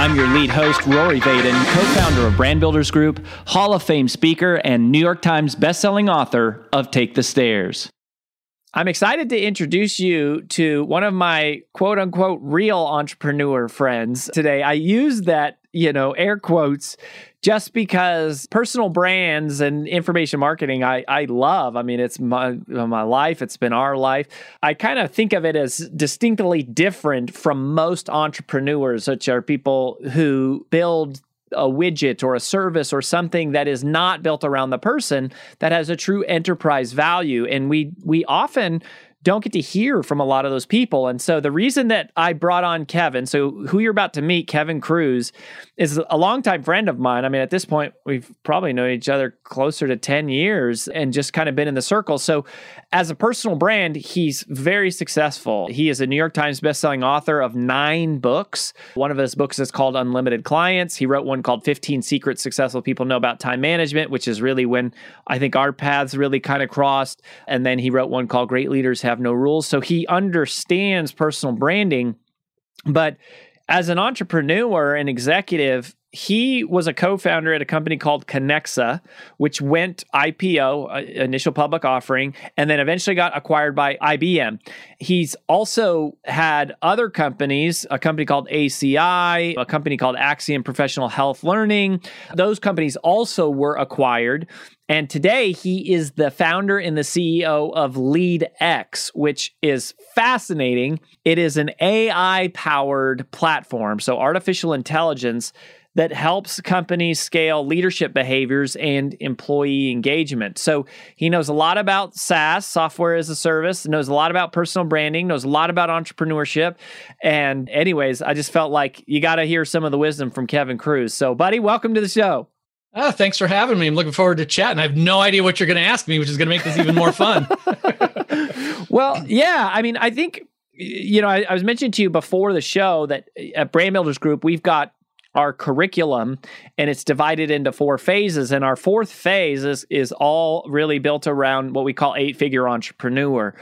I'm your lead host, Rory Vaden, co founder of Brand Builders Group, Hall of Fame speaker, and New York Times bestselling author of Take the Stairs. I'm excited to introduce you to one of my quote unquote real entrepreneur friends today. I use that, you know, air quotes just because personal brands and information marketing I, I love. I mean, it's my my life, it's been our life. I kind of think of it as distinctly different from most entrepreneurs, which are people who build a widget or a service or something that is not built around the person that has a true enterprise value and we we often don't get to hear from a lot of those people. And so the reason that I brought on Kevin, so who you're about to meet, Kevin Kruse, is a longtime friend of mine. I mean, at this point, we've probably known each other closer to 10 years and just kind of been in the circle. So as a personal brand, he's very successful. He is a New York Times bestselling author of nine books. One of his books is called Unlimited Clients. He wrote one called 15 Secrets Successful People Know About Time Management, which is really when I think our paths really kind of crossed. And then he wrote one called Great Leaders Have Have no Rules. So he understands personal branding. But as an entrepreneur and executive, he was a co-founder at a company called Kenexa, which went IPO, uh, initial public offering, and then eventually got acquired by IBM. He's also had other companies, a company called ACI, a company called Axiom Professional Health Learning. Those companies also were acquired. And today he is the founder and the CEO of LeadX, which is fascinating. It is an AI powered platform, so artificial intelligence that helps companies scale leadership behaviors and employee engagement. So he knows a lot about SaaS, software as a service, knows a lot about personal branding, knows a lot about entrepreneurship. And, anyways, I just felt like you got to hear some of the wisdom from Kevin Kruse. So, buddy, welcome to the show. Oh, thanks for having me. I'm looking forward to chatting. I have no idea what you're going to ask me, which is going to make this even more fun. well, yeah. I mean, I think, you know, I, I was mentioning to you before the show that at Brand Builders Group, we've got our curriculum and it's divided into four phases. And our fourth phase is, is all really built around what we call eight figure entrepreneur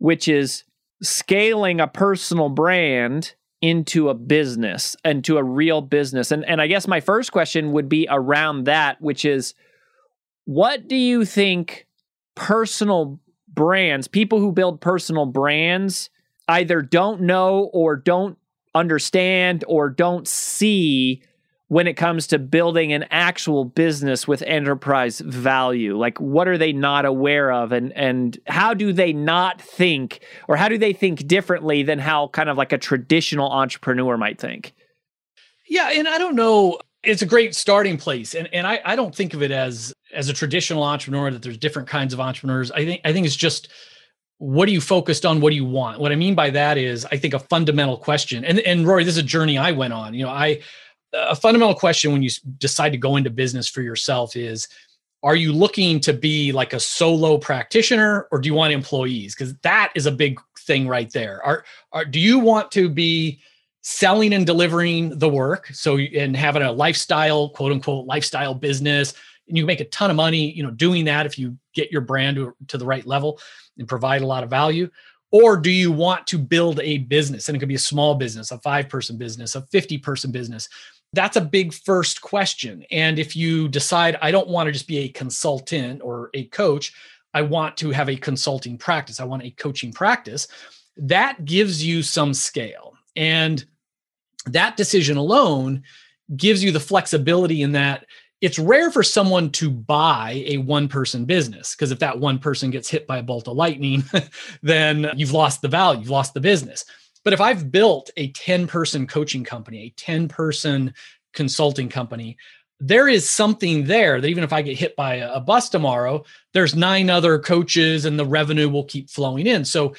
which is scaling a personal brand into a business into a real business. And and I guess my first question would be around that which is what do you think personal brands people who build personal brands either don't know or don't understand or don't see when it comes to building an actual business with enterprise value? Like what are they not aware of? And and how do they not think or how do they think differently than how kind of like a traditional entrepreneur might think? Yeah and i don't know it's a great starting place and and i i don't think of it as as a traditional entrepreneur that there's different kinds of entrepreneurs. I think i think it's just what are you focused on? What do you want? What i mean by that is i think a fundamental question. And and rory this is a journey i went on. You know i a fundamental question when you decide to go into business for yourself is are you looking to be like a solo practitioner or do you want employees? Because that is a big thing right there. Are, are do you want to be selling and delivering the work? So and having a lifestyle quote unquote lifestyle business and you make a ton of money you know doing that if you get your brand to, to the right level and provide a lot of value? Or do you want to build a business? And it could be a small business, a five person business, a 50 person business. That's a big first question. And if you decide, I don't want to just be a consultant or a coach, I want to have a consulting practice, I want a coaching practice, that gives you some scale. And that decision alone gives you the flexibility in that it's rare for someone to buy a one person business because if that one person gets hit by a bolt of lightning, then you've lost the value, you've lost the business. But if I've built a 10 person coaching company, a 10 person consulting company, there is something there that even if I get hit by a bus tomorrow, there's nine other coaches and the revenue will keep flowing in. So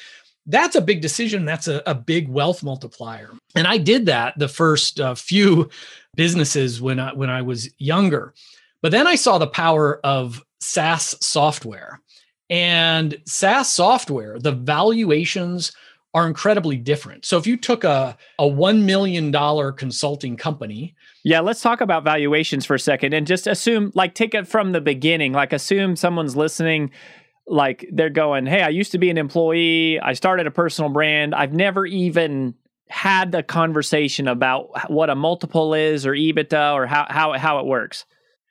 that's a big decision. That's a, a big wealth multiplier. And I did that the first uh, few businesses when I, when I was younger. But then I saw the power of SaaS software. And SaaS software, the valuations are incredibly different. So if you took a, a $1 million consulting company. Yeah, let's talk about valuations for a second and just assume, like, take it from the beginning. Like, assume someone's listening, like, they're going, Hey, I used to be an employee. I started a personal brand. I've never even had the conversation about what a multiple is or EBITDA or how, how, how it works.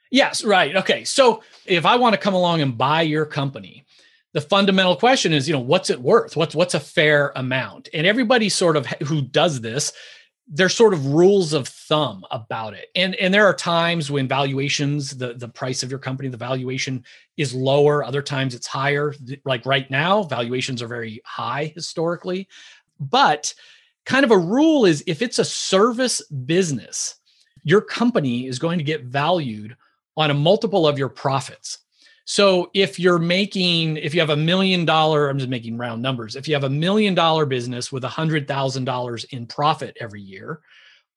Yes, right. Okay. So if I want to come along and buy your company, the fundamental question is, you know, what's it worth? What's what's a fair amount? And everybody sort of who does this, there's sort of rules of thumb about it. And and there are times when valuations, the the price of your company, the valuation is lower, other times it's higher. Like right now, valuations are very high historically. But kind of a rule is if it's a service business, your company is going to get valued on a multiple of your profits. So if you're making, if you have a million dollar, I'm just making round numbers. If you have a million dollar business with a hundred thousand dollars in profit every year,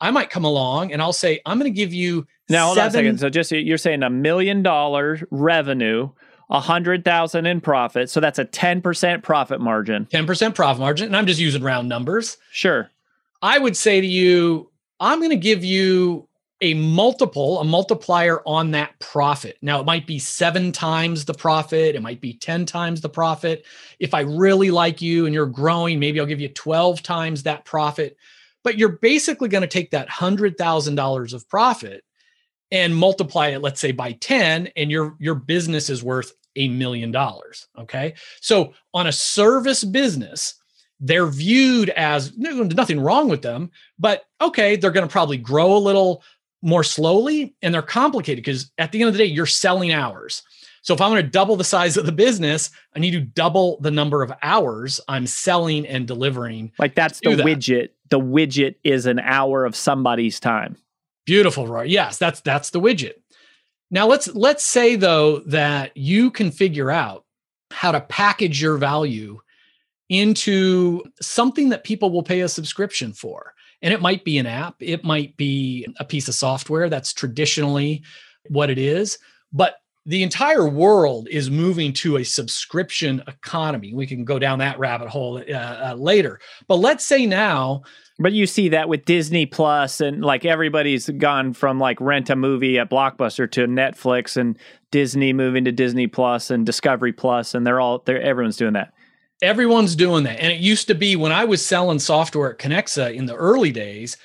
I might come along and I'll say, I'm going to give you now. Hold seven- on a second. So just you're saying a million dollar revenue, a hundred thousand in profit. So that's a 10% profit margin. 10% profit margin. And I'm just using round numbers. Sure. I would say to you, I'm going to give you a multiple, a multiplier on that profit. Now, it might be seven times the profit, it might be 10 times the profit. If I really like you and you're growing, maybe I'll give you 12 times that profit. But you're basically going to take that $100,000 of profit and multiply it, let's say, by 10, and your, your business is worth a million dollars. Okay. So on a service business, they're viewed as nothing wrong with them, but okay, they're going to probably grow a little more slowly and they're complicated because at the end of the day, you're selling hours. So if I want to double the size of the business, I need to double the number of hours I'm selling and delivering. Like that's the that. widget. The widget is an hour of somebody's time. Beautiful, Rory. Yes, that's that's the widget. Now let's let's say though that you can figure out how to package your value into something that people will pay a subscription for. And it might be an app, it might be a piece of software. That's traditionally what it is. But the entire world is moving to a subscription economy. We can go down that rabbit hole uh, uh, later. But let's say now. But you see that with Disney Plus and like everybody's gone from like rent a movie at Blockbuster to Netflix and Disney moving to Disney Plus and Discovery Plus and they're all they're everyone's doing that. Everyone's doing that. And it used to be when I was selling software at Kenexa in the early days,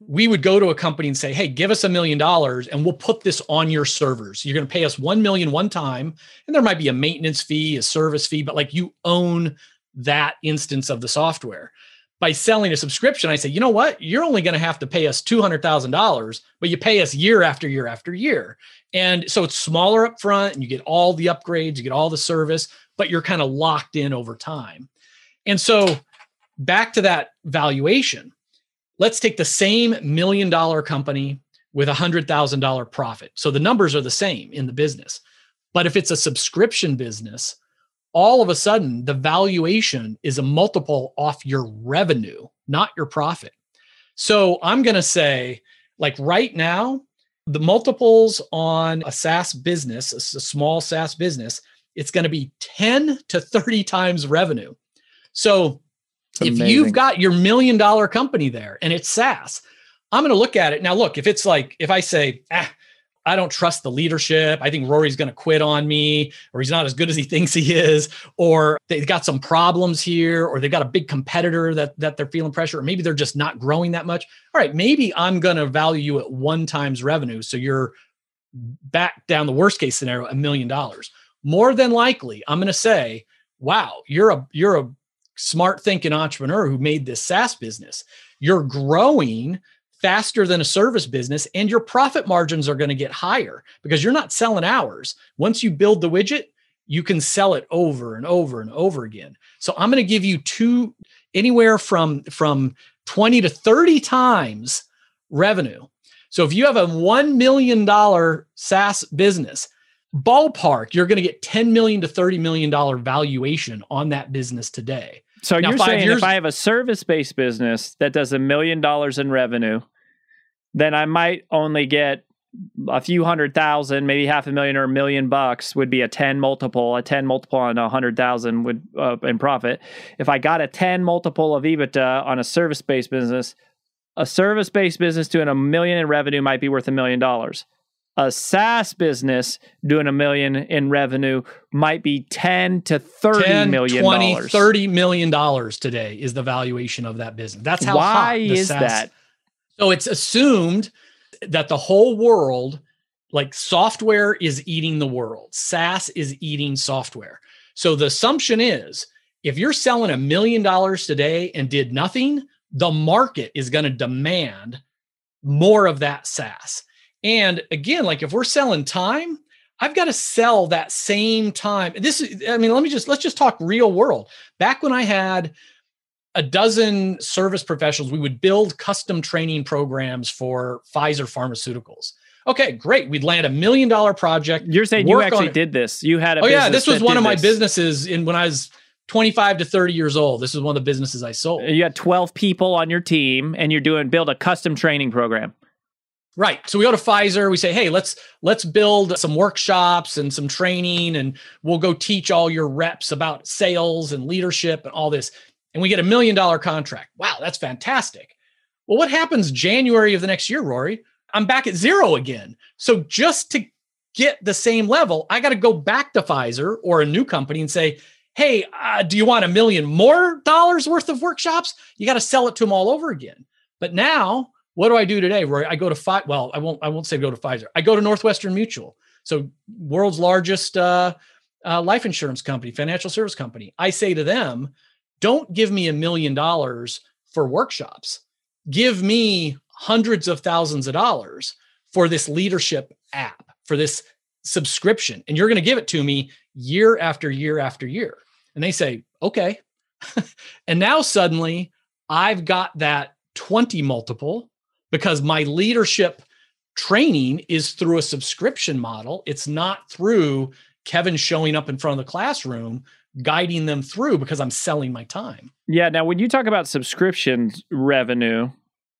we would go to a company and say, "Hey, give us a million dollars and we'll put this on your servers. You're going to pay us 1 million one time, and there might be a maintenance fee, a service fee, but like you own that instance of the software." By selling a subscription, I say, "You know what? You're only going to have to pay us $200,000, but you pay us year after year after year." And so it's smaller up front and you get all the upgrades, you get all the service, but you're kind of locked in over time. And so back to that valuation, let's take the same million dollar company with a hundred thousand dollar profit. So the numbers are the same in the business. But if it's a subscription business, all of a sudden the valuation is a multiple off your revenue, not your profit. So I'm going to say, like right now, the multiples on a SaaS business, a small SaaS business, it's going to be 10 to 30 times revenue. So if you've got your million dollar company there and it's SaaS, I'm going to look at it. Now, look, if it's like, if I say, ah, I don't trust the leadership. I think Rory's going to quit on me, or he's not as good as he thinks he is, or they've got some problems here, or they've got a big competitor that that they're feeling pressure, or maybe they're just not growing that much. All right, maybe I'm going to value you at one times revenue, so you're back down the worst case scenario, a million dollars more than likely I'm going to say, wow, you're a you're a smart thinking entrepreneur who made this SaaS business. You're growing faster than a service business and your profit margins are going to get higher because you're not selling hours. Once you build the widget, you can sell it over and over and over again. So I'm going to give you two anywhere from from 20 to 30 times revenue. So if you have a 1 million dollar SaaS business, ballpark, you're going to get 10 million to 30 million dollar valuation on that business today. So now, you're saying years, if I have a service-based business that does a million dollars in revenue, then I might only get a few hundred thousand, maybe half a million or a million bucks would be a 10 multiple. A 10 multiple on a hundred thousand would uh, in profit. If I got a 10 multiple of EBITDA on a service based business, a service based business doing a million in revenue might be worth a million dollars. A SaaS business doing a million in revenue might be 10 to 30 10, million 20, dollars. 30 million dollars today is the valuation of that business. That's how Why is SaaS that? So it's assumed that the whole world, like software is eating the world, SaaS is eating software. So the assumption is if you're selling a million dollars today and did nothing, the market is going to demand more of that SaaS. And again, like if we're selling time, I've got to sell that same time. This is, I mean, let me just, let's just talk real world. Back when I had a dozen service professionals, we would build custom training programs for Pfizer Pharmaceuticals. Okay, great. We'd land a million dollar project. You're saying you actually did this. You had a Oh yeah, this was one of my this. businesses in when I was 25 to 30 years old. This was one of the businesses I sold. You had 12 people on your team and you're doing build a custom training program. Right. So we go to Pfizer, we say, "Hey, let's let's build some workshops and some training and we'll go teach all your reps about sales and leadership and all this." And we get a million dollar contract. Wow, that's fantastic. Well, what happens January of the next year, Rory? I'm back at zero again. So just to get the same level, I got to go back to Pfizer or a new company and say, "Hey, uh, do you want a million more dollars worth of workshops?" You got to sell it to them all over again. But now what do I do today, Rory? I go to five. Well, I won't. I won't say go to Pfizer. I go to Northwestern Mutual, so world's largest uh, uh, life insurance company, financial service company. I say to them, "Don't give me a million dollars for workshops. Give me hundreds of thousands of dollars for this leadership app, for this subscription, and you're going to give it to me year after year after year." And they say, "Okay." and now suddenly, I've got that 20 multiple because my leadership training is through a subscription model. It's not through Kevin showing up in front of the classroom, guiding them through because I'm selling my time. Yeah. Now, when you talk about subscription revenue,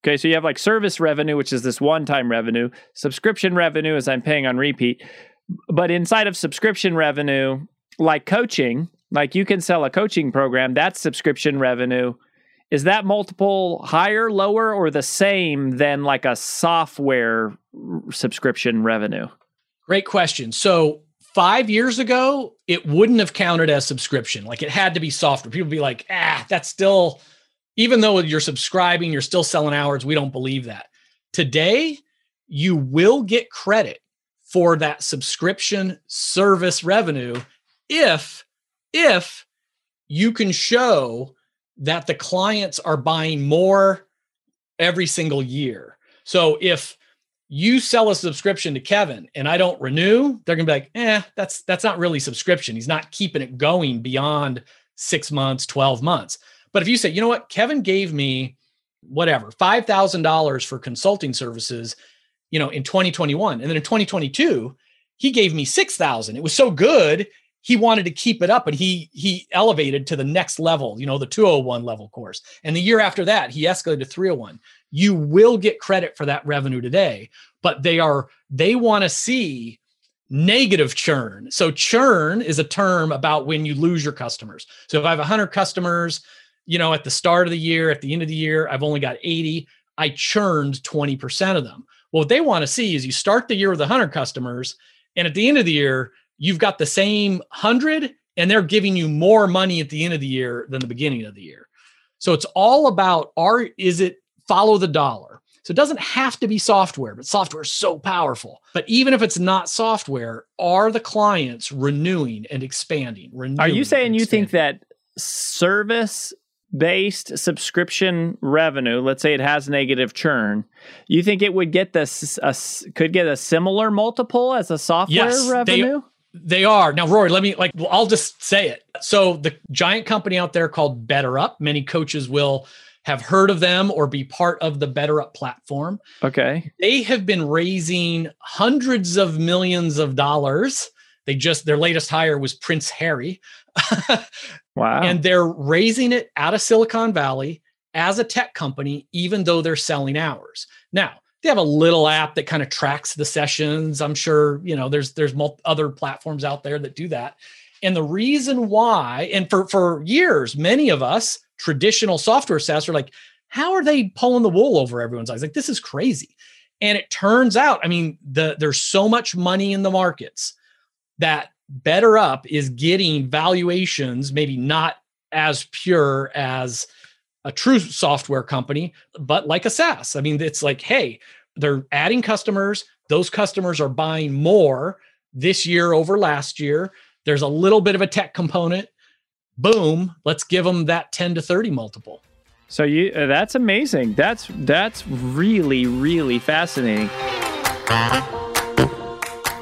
okay, so you have like service revenue, which is this one time revenue, subscription revenue is I'm paying on repeat. But inside of subscription revenue, like coaching, like you can sell a coaching program, that's subscription revenue. Is that multiple higher, lower, or the same than like a software subscription revenue? Great question. So, five years ago, it wouldn't have counted as subscription. Like it had to be software. People be like, ah, that's still, even though you're subscribing, you're still selling hours. We don't believe that. Today, you will get credit for that subscription service revenue if if you can show that the clients are buying more every single year. So if you sell a subscription to Kevin and I don't renew, they're gonna be like, eh, that's that's not really subscription. He's not keeping it going beyond six months, 12 months. But if you say, you know what, Kevin gave me whatever, five thousand dollars for consulting services, you know, in 2021, and then in 2022, he gave me six thousand. It was so good, he wanted to keep it up and he he elevated to the next level, you know, the 201 level course. And the year after that, he escalated to 301 you will get credit for that revenue today but they are they want to see negative churn. So churn is a term about when you lose your customers. So if i have 100 customers you know at the start of the year at the end of the year i've only got 80 i churned 20% of them. Well what they want to see is you start the year with 100 customers and at the end of the year you've got the same 100 and they're giving you more money at the end of the year than the beginning of the year so it's all about are is it follow the dollar. So it doesn't have to be software, but software is so powerful. But even if it's not software, are the clients renewing and expanding? Renewing Are you saying you think that service based subscription revenue, let's say it has negative churn, you think it would get this a, could get a similar multiple as a software Yes, revenue? They are. Now, Rory, let me like I'll just say it. So the giant company out there called BetterUp, many coaches will have heard of them or be part of the BetterUp platform. okay. They have been raising hundreds of millions of dollars. They just their latest hire was Prince Harry. Wow. and they're raising it out of Silicon Valley as a tech company, even though they're selling hours. Now, they have a little app that kind of tracks the sessions. I'm sure, you know, there's there's other platforms out there that do that. And the reason why, and for for years, many of us traditional software SaaS are like, how are they pulling the wool over everyone's eyes? Like, this is crazy. And it turns out, I mean, the there's so much money in the markets that BetterUp is getting valuations, maybe not as pure as a true software company, but like a SaaS. I mean, it's like, hey, they're adding customers. Those customers are buying more this year over last year. There's a little bit of a tech component. Boom, let's give them that 10 to 30 multiple. So you uh, that's amazing. That's that's really really fascinating.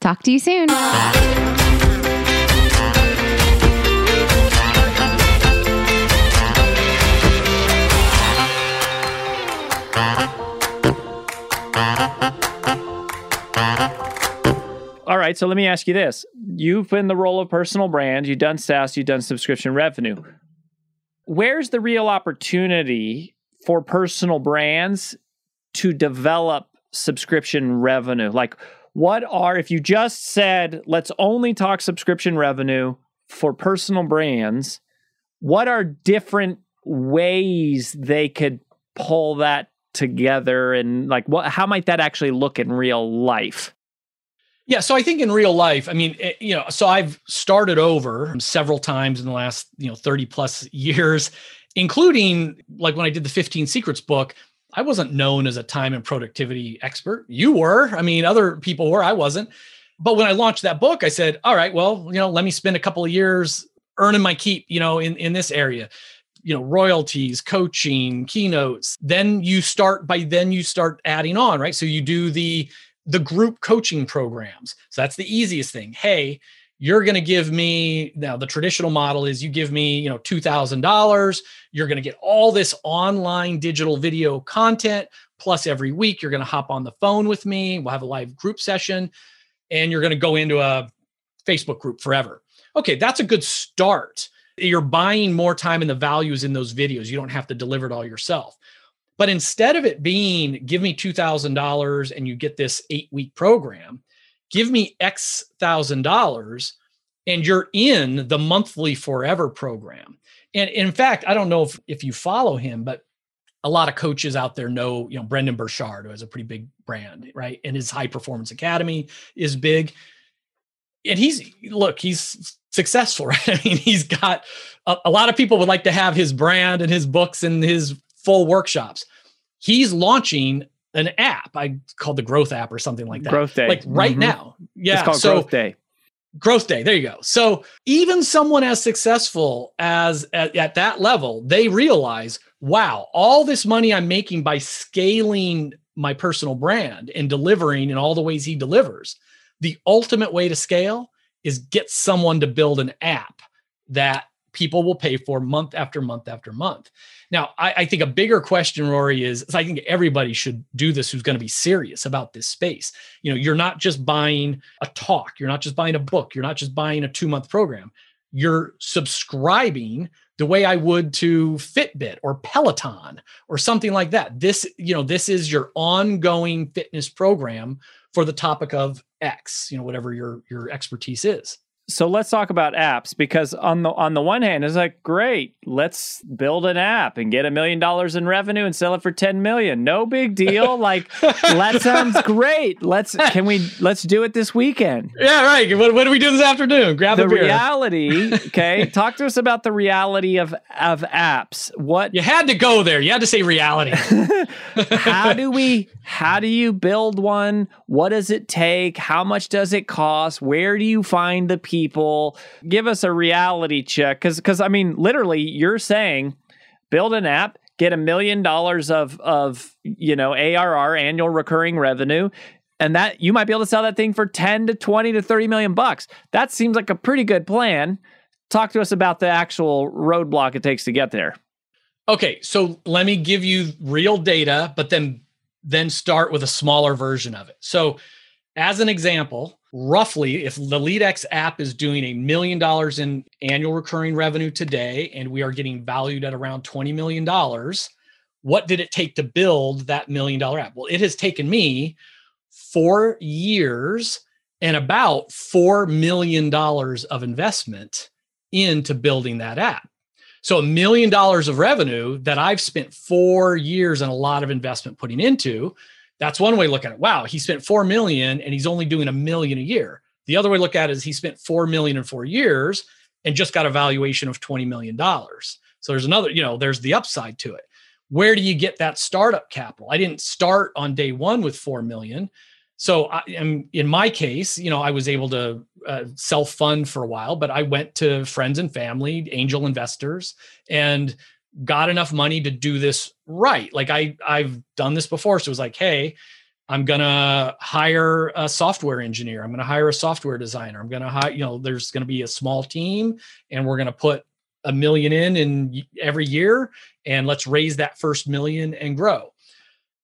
Talk to you soon. All right, so let me ask you this. You've been the role of personal brand, you've done SaaS, you've done subscription revenue. Where's the real opportunity for personal brands to develop subscription revenue? Like, what are, if you just said, let's only talk subscription revenue for personal brands, what are different ways they could pull that together? And like what how might that actually look in real life? Yeah so i think in real life i mean it, you know so i've started over several times in the last you know 30 plus years including like when i did the 15 secrets book I wasn't known as a time and productivity expert. You were. I mean, other people were. I wasn't. But when I launched that book, I said, all right, well, you know, let me spend a couple of years earning my keep, you know, in, in this area, you know, royalties, coaching, keynotes. Then you start by then you start adding on, right? So you do the the group coaching programs. So that's the easiest thing. Hey, you're going to give me now the traditional model is you give me you know $2000 you're going to get all this online digital video content plus every week you're going to hop on the phone with me we'll have a live group session and you're going to go into a facebook group forever. Okay that's a good start. You're buying more time and the values in those videos. You don't have to deliver it all yourself. But instead of it being give me $2000 and you get this eight week program give me X thousand dollars and you're in the monthly forever program. And in fact, I don't know if, if you follow him, but a lot of coaches out there know, you know, Brendon Burchard, who has a pretty big brand, right? And his high performance academy is big. And he's look, he's successful, right? I mean, he's got a, a lot of people would like to have his brand and his books and his full workshops. He's launching an app I called the Growth app or something like that. Growth Day. Like right mm-hmm. now. Yeah. It's called so, Growth Day. Growth Day. There you go. So even someone as successful as at, at that level, they realize, wow, all this money I'm making by scaling my personal brand and delivering in all the ways he delivers. The ultimate way to scale is get someone to build an app that people will pay for month after month after month. Now, I, I, think a bigger question, Rory, is I think everybody should do this who's going to be serious about this space. You know, you're not just buying a talk, you're not just buying a book, you're not just buying a two month program. You're subscribing the way I would to Fitbit or Peloton or something like that. This, you know, this is your ongoing fitness program for the topic of X, you know, whatever your your expertise is so let's talk about apps because on the on the one hand it's like great let's build an app and get a million dollars in revenue and sell it for 10 million. No big deal. Like that sounds great. Let's can we let's do it this weekend. Yeah right. What, what do we do this afternoon? Grab the beer. reality okay talk to us about the reality of of apps. What you had to go there. You had to say reality. How do we how do you build one? What does it take? How much does it cost? Where do you find the people people. Give us a reality check because because I mean, literally, you're saying build an app, get a million dollars of of you know ARR annual recurring revenue and that you might be able to sell that thing for 10 to 20 to 30 million bucks. That seems like a pretty good plan. Talk to us about the actual roadblock it takes to get there. Okay, so let me give you real data, but then then start with a smaller version of it. So, as an example, roughly if the LeadX app is doing a million dollars in annual recurring revenue today and we are getting valued at around 20 million dollars, what did it take to build that million dollar app? Well, it has taken me 4 years and about 4 million dollars of investment into building that app. So a million dollars of revenue that I've spent four years and a lot of investment putting into. That's one way to look at it. Wow, he spent four million and he's only doing a million a year. The other way to look at it is he spent four million in four years and just got a valuation of $20 million. So there's another, you know, there's the upside to it. Where do you get that startup capital? I didn't start on day one with four million. So I am in my case, you know, I was able to uh, self fund for a while, but I went to friends and family, angel investors, and got enough money to do this right. Like I I've done this before, so it was like, hey, I'm gonna hire a software engineer. I'm gonna hire a software designer. I'm gonna hire, you know, there's gonna be a small team, and we're gonna put a million in in every year, and let's raise that first million and grow.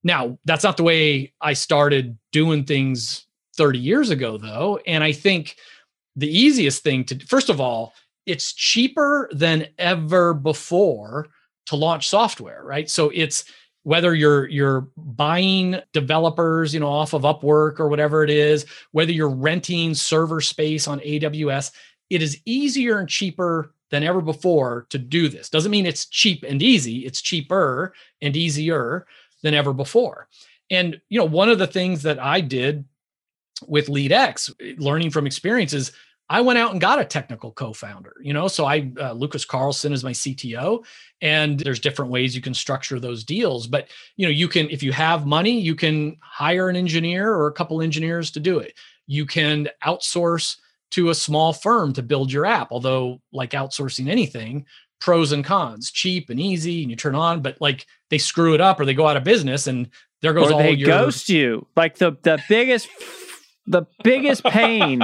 Now, that's not the way I started doing things 30 years ago, though. And I think the easiest thing to, first of all, it's cheaper than ever before to launch software, right? So it's, whether you're you're buying developers you know off of upwork or whatever it is whether you're renting server space on aws it is easier and cheaper than ever before to do this doesn't mean it's cheap and easy it's cheaper and easier than ever before. And you know, one of the things that I did with LeadX, learning from experiences, I went out and got a technical co-founder. You know, so I uh, Lucas Carlson is my CTO, and there's different ways you can structure those deals. But you know, you can if you have money, you can hire an engineer or a couple engineers to do it. You can outsource to a small firm to build your app. Although, like outsourcing anything, pros and cons cheap and easy and you turn on but like they screw it up or they go out of business and there goes or all they your ghost you like the the biggest the biggest pain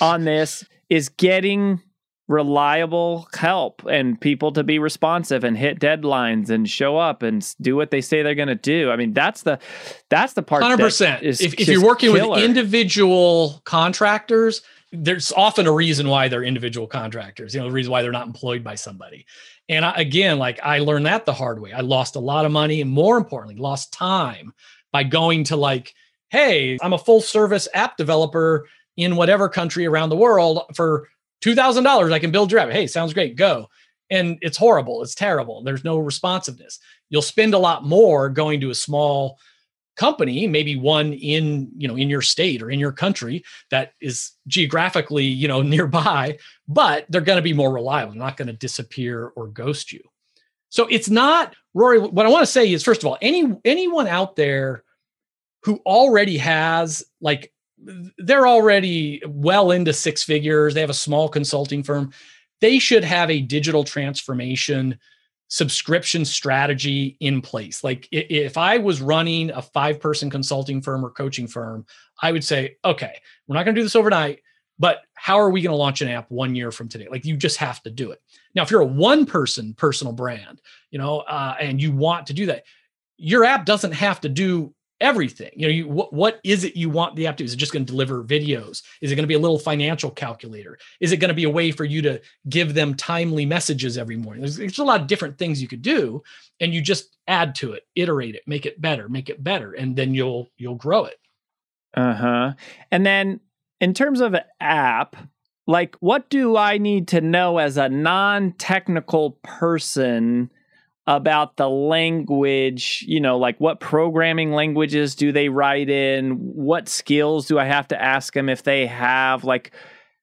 on this is getting reliable help and people to be responsive and hit deadlines and show up and do what they say they're going to do. I mean, that's the that's the part. Hundred percent. If, if you're working killer. with individual contractors, there's often a reason why they're individual contractors, you know, the reason why they're not employed by somebody. And I, again, like I learned that the hard way. I lost a lot of money and more importantly, lost time by going to like, hey, I'm a full service app developer in whatever country around the world for $2,000. I can build your app. Hey, sounds great. Go. And it's horrible. It's terrible. There's no responsiveness. You'll spend a lot more going to a small company maybe one in you know in your state or in your country that is geographically you know nearby but they're going to be more reliable they're not going to disappear or ghost you so it's not rory what i want to say is first of all any anyone out there who already has like they're already well into six figures they have a small consulting firm they should have a digital transformation subscription strategy in place. Like if I was running a five person consulting firm or coaching firm, I would say, okay, we're not going to do this overnight, but how are we going to launch an app one year from today? Like you just have to do it. Now, if you're a one person personal brand, you know, uh, and you want to do that, your app doesn't have to do everything. You know, you, what, what is it you want the app to? Is it just going to deliver videos? Is it going to be a little financial calculator? Is it going to be a way for you to give them timely messages every morning? There's, there's a lot of different things you could do, and you just add to it, iterate it, make it better, make it better, and then you'll you'll grow it. Uh huh. And then in terms of app, like what do I need to know as a non-technical person? About the language, you know, like what programming languages do they write in? What skills do I have to ask them if they have? Like,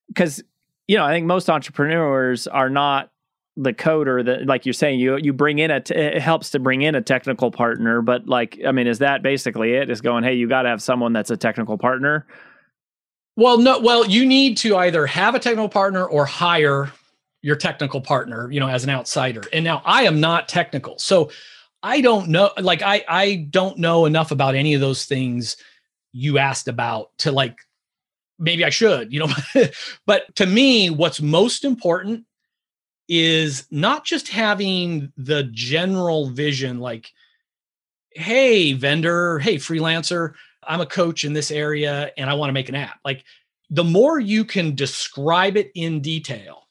because, you know, I think most entrepreneurs are not the coder that like you're saying you you bring in a t- it helps to bring in a technical partner but like i mean is that basically it is going hey you got to have someone that's a technical partner well no well you need to either have a technical partner or hire your technical partner, you know, as an outsider. And now I am not technical. So I don't know. Like I I don't know enough about any of those things you asked about to like maybe I should, you know. but to me, what's most important is not just having the general vision like hey vendor, hey freelancer, I'm a coach in this area and I want to make an app. Like the more you can describe it in detail,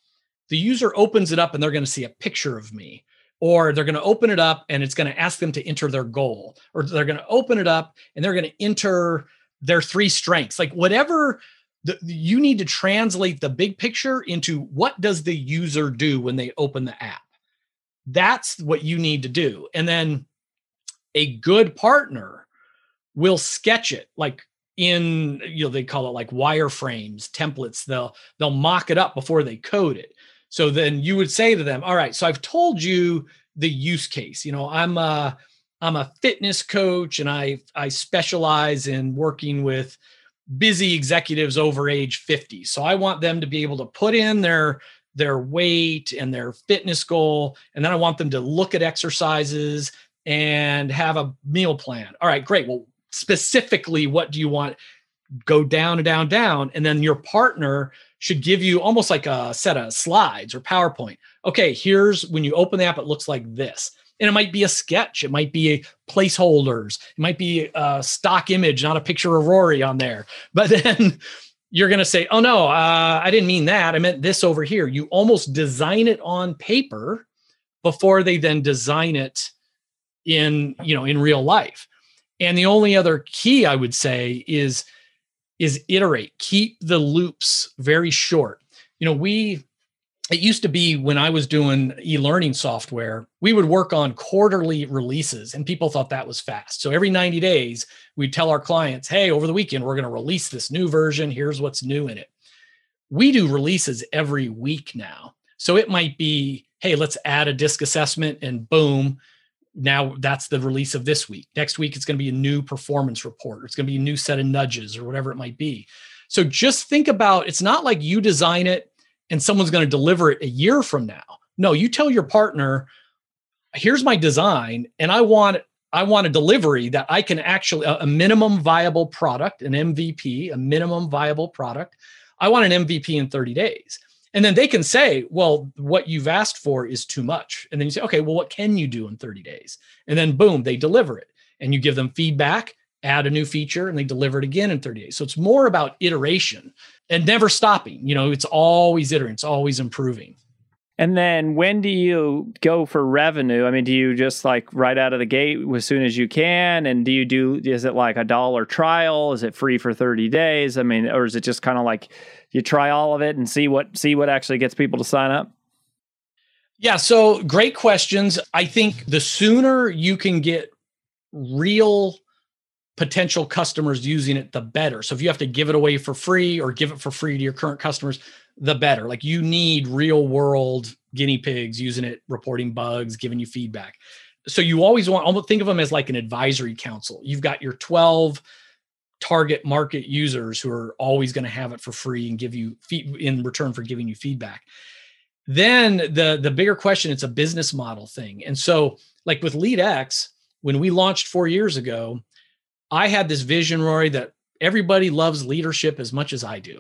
the user opens it up and they're going to see a picture of me. Or they're going to open it up and it's going to ask them to enter their goal. Or they're going to open it up and they're going to enter their three strengths. Like whatever the, you need to translate the big picture into what does the user do when they open the app. That's what you need to do. And then a good partner will sketch it. Like in you know they call it like wireframes templates. They'll they'll mock it up before they code it so then you would say to them, all right, so I've told you the use case. You know, I'm a I'm a fitness coach and I I specialize in working with busy executives over age 50. So I want them to be able to put in their their weight and their fitness goal and then I want them to look at exercises and have a meal plan. All right, great. Well, specifically what do you want? Go down and down down and then your partner should give you almost like a set of slides or PowerPoint. Okay, here's when you open the app, it looks like this. And it might be a sketch, it might be placeholders, it might be a stock image, not a picture of Rory on there. But then you're going to say, oh no, uh, I didn't mean that. I meant this over here. You almost design it on paper before they then design it in, you know, in real life. And the only other key I would say is is iterate, keep the loops very short. You know, we, it used to be when I was doing e learning software, we would work on quarterly releases and people thought that was fast. So every 90 days, we'd tell our clients, hey, over the weekend, we're going to release this new version. Here's what's new in it. We do releases every week now. So it might be, hey, let's add a disc assessment and boom, now that's the release of this week. Next week, it's going to be a new performance report. It's going to be a new set of nudges or whatever it might be. So just think about it's not like you design it and someone's going to deliver it a year from now. No, you tell your partner, here's my design, and I want I want a delivery that I can actually a minimum viable product, an MVP, a minimum viable product. I want an MVP in 30 days. And then they can say, well, what you've asked for is too much. And then you say, okay, well, what can you do in 30 days? And then boom, they deliver it. And you give them feedback, add a new feature, and they deliver it again in 30 days. So it's more about iteration and never stopping. You know, it's always iterating, it's always improving. And then when do you go for revenue? I mean, do you just like right out of the gate as soon as you can? And do you do, is it like a dollar trial? Is it free for 30 days? I mean, or is it just kind of like you try all of it and see what, see what actually gets people to sign up? Yeah. So great questions. I think the sooner you can get real potential customers using it, the better. So if you have to give it away for free or give it for free to your current customers, the better. Like you need real world guinea pigs using it, reporting bugs, giving you feedback. So you always want almost think of them as like an advisory council. You've got your 12 target market users who are always going to have it for free and give you in return for giving you feedback. Then the the bigger question it's a business model thing. And so like with LeadX, when we launched 4 years ago, I had this vision Rory that everybody loves leadership as much as I do.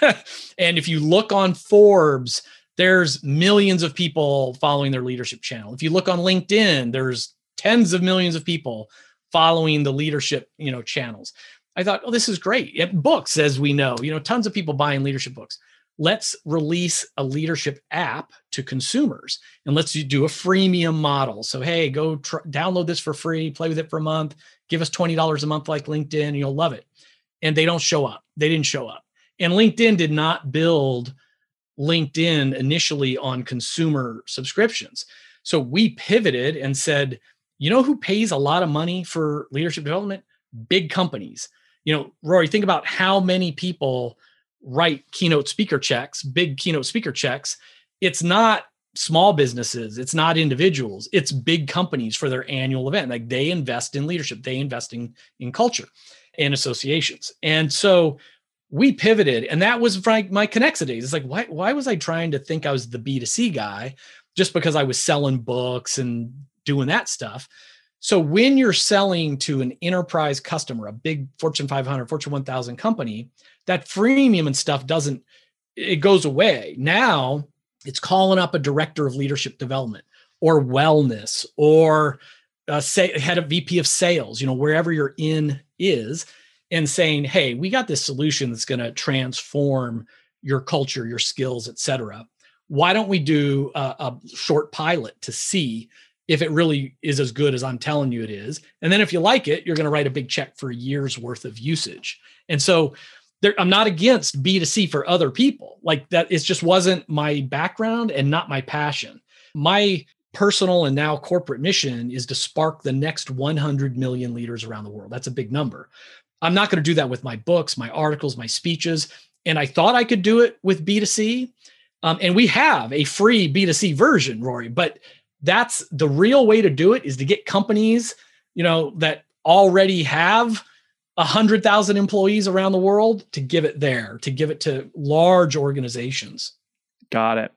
and if you look on Forbes, there's millions of people following their leadership channel. If you look on LinkedIn, there's tens of millions of people following the leadership, you know, channels. I thought, oh, this is great. Books, as we know, you know, tons of people buying leadership books. Let's release a leadership app to consumers and let's do a freemium model. So, hey, go tr- download this for free, play with it for a month, give us $20 a month like LinkedIn, and you'll love it and they don't show up. They didn't show up. And LinkedIn did not build LinkedIn initially on consumer subscriptions. So we pivoted and said, you know who pays a lot of money for leadership development? Big companies. You know, Rory, think about how many people write keynote speaker checks, big keynote speaker checks. It's not small businesses, it's not individuals, it's big companies for their annual event. Like they invest in leadership, they invest in, in culture and associations. And so we pivoted, and that was like my Kenexa days. It's like, why, why was I trying to think I was the B2C guy just because I was selling books and doing that stuff. So when you're selling to an enterprise customer, a big Fortune 500, Fortune 1000 company, that freemium and stuff doesn't it goes away. Now it's calling up a director of leadership development or wellness or uh, say head of VP of sales, you know, wherever you're in is, and saying, "Hey, we got this solution that's going to transform your culture, your skills, etc. Why don't we do a, a short pilot to see if it really is as good as I'm telling you it is. And then if you like it, you're going to write a big check for a year's worth of usage. And so there, I'm not against B2C for other people. Like that, it just wasn't my background and not my passion. My personal and now corporate mission is to spark the next 100 million leaders around the world. That's a big number. I'm not going to do that with my books, my articles, my speeches. And I thought I could do it with B2C. Um, and we have a free B2C version, Rory, but that's the real way to do it is to get companies, you know, that already have a hundred thousand employees around the world to give it there, to give it to large organizations. Got it.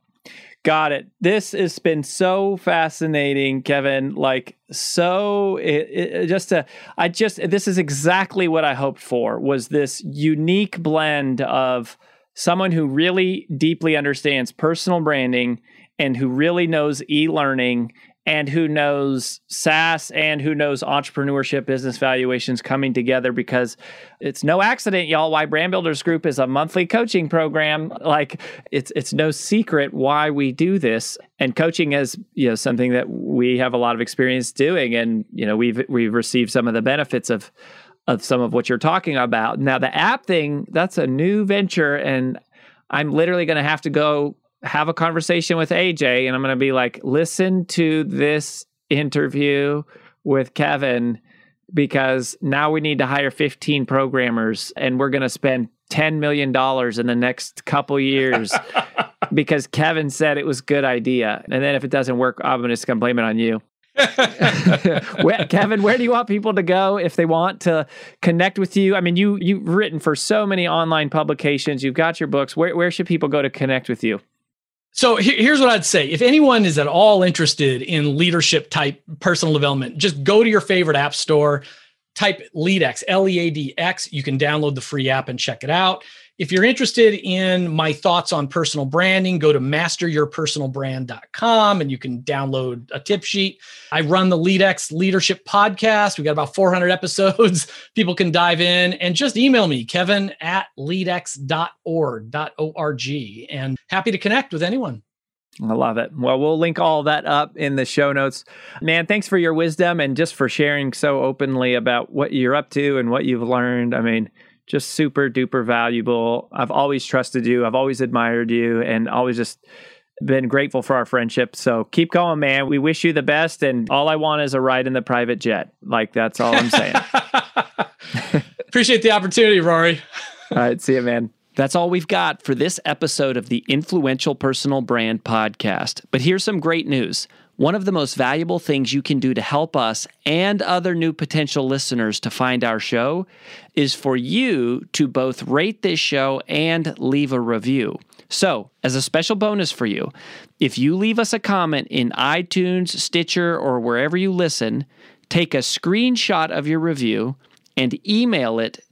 Got it. This has been so fascinating, Kevin. Like so, it, it, just to, I just this is exactly what I hoped for was this unique blend of someone who really deeply understands personal branding and who really knows e-learning and who knows SaaS and who knows entrepreneurship business valuations coming together because it's no accident, y'all, why Brand Builders Group is a monthly coaching program. Like it's it's no secret why we do this. And coaching is, you know, something that we have a lot of experience doing. And, you know, we've we've received some of the benefits of of some of what you're talking about. Now the app thing, that's a new venture and I'm literally going to have to go have a conversation with AJ and I'm going to be like, listen to this interview with Kevin because now we need to hire 15 programmers and we're going to spend $10 million in the next couple years because Kevin said it was a good idea. And then if it doesn't work, I'm just going to blame it on you. where, Kevin, where do you want people to go if they want to connect with you? I mean, you you've written for so many online publications. You've got your books. Where where should people go to connect with you? So here's what I'd say. If anyone is at all interested in leadership type personal development, just go to your favorite app store, type LeadX, L E A D X. You can download the free app and check it out. If you're interested in my thoughts on personal branding, go to masteryourpersonalbrand.com and you can download a tip sheet. I run the LeadX Leadership Podcast. We've got about 400 episodes. People can dive in and just email me, kevin at leadx.org.org. And happy to connect with anyone. I love it. Well, we'll link all that up in the show notes. Man, thanks for your wisdom and just for sharing so openly about what you're up to and what you've learned. I mean, just super duper valuable. I've always trusted you. I've always admired you and always just been grateful for our friendship. So keep going, man. We wish you the best. And all I want is a ride in the private jet. Like, that's all I'm saying. Appreciate the opportunity, Rory. all right. See you, man. That's all we've got for this episode of the Influential Personal Brand Podcast. But here's some great news. One of the most valuable things you can do to help us and other new potential listeners to find our show is for you to both rate this show and leave a review. So, as a special bonus for you, if you leave us a comment in iTunes, Stitcher, or wherever you listen, take a screenshot of your review and email it